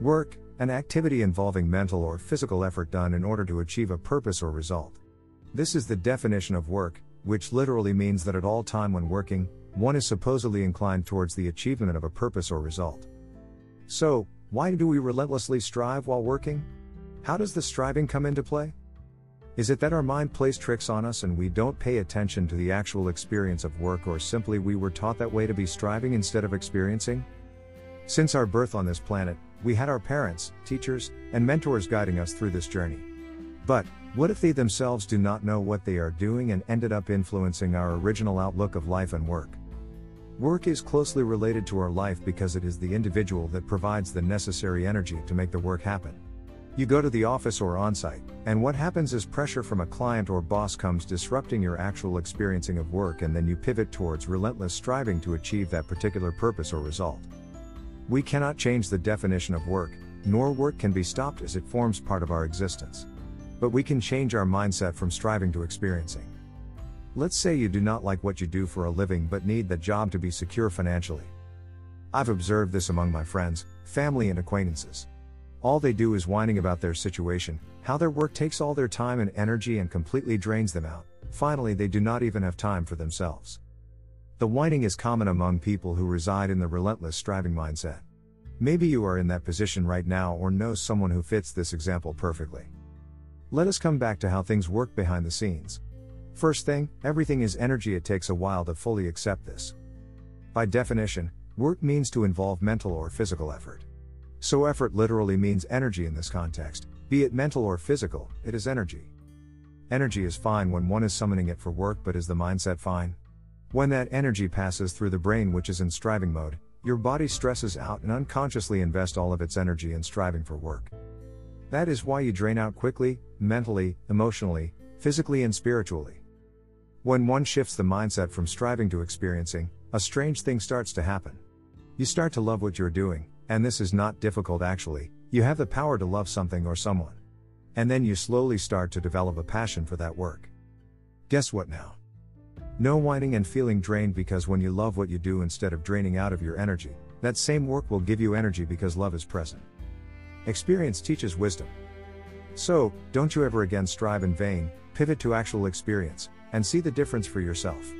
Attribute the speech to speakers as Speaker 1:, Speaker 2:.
Speaker 1: Work, an activity involving mental or physical effort done in order to achieve a purpose or result. This is the definition of work, which literally means that at all time when working, one is supposedly inclined towards the achievement of a purpose or result. So, why do we relentlessly strive while working? How does the striving come into play? Is it that our mind plays tricks on us and we don't pay attention to the actual experience of work, or simply we were taught that way to be striving instead of experiencing? Since our birth on this planet, we had our parents, teachers, and mentors guiding us through this journey. But, what if they themselves do not know what they are doing and ended up influencing our original outlook of life and work? Work is closely related to our life because it is the individual that provides the necessary energy to make the work happen. You go to the office or on site, and what happens is pressure from a client or boss comes disrupting your actual experiencing of work, and then you pivot towards relentless striving to achieve that particular purpose or result. We cannot change the definition of work, nor work can be stopped as it forms part of our existence. But we can change our mindset from striving to experiencing. Let's say you do not like what you do for a living but need the job to be secure financially. I've observed this among my friends, family, and acquaintances. All they do is whining about their situation, how their work takes all their time and energy and completely drains them out. Finally, they do not even have time for themselves. The whining is common among people who reside in the relentless striving mindset. Maybe you are in that position right now or know someone who fits this example perfectly. Let us come back to how things work behind the scenes. First thing, everything is energy, it takes a while to fully accept this. By definition, work means to involve mental or physical effort. So effort literally means energy in this context, be it mental or physical, it is energy. Energy is fine when one is summoning it for work, but is the mindset fine? When that energy passes through the brain, which is in striving mode, your body stresses out and unconsciously invests all of its energy in striving for work. That is why you drain out quickly, mentally, emotionally, physically, and spiritually. When one shifts the mindset from striving to experiencing, a strange thing starts to happen. You start to love what you're doing, and this is not difficult actually, you have the power to love something or someone. And then you slowly start to develop a passion for that work. Guess what now? No whining and feeling drained because when you love what you do instead of draining out of your energy, that same work will give you energy because love is present. Experience teaches wisdom. So, don't you ever again strive in vain, pivot to actual experience, and see the difference for yourself.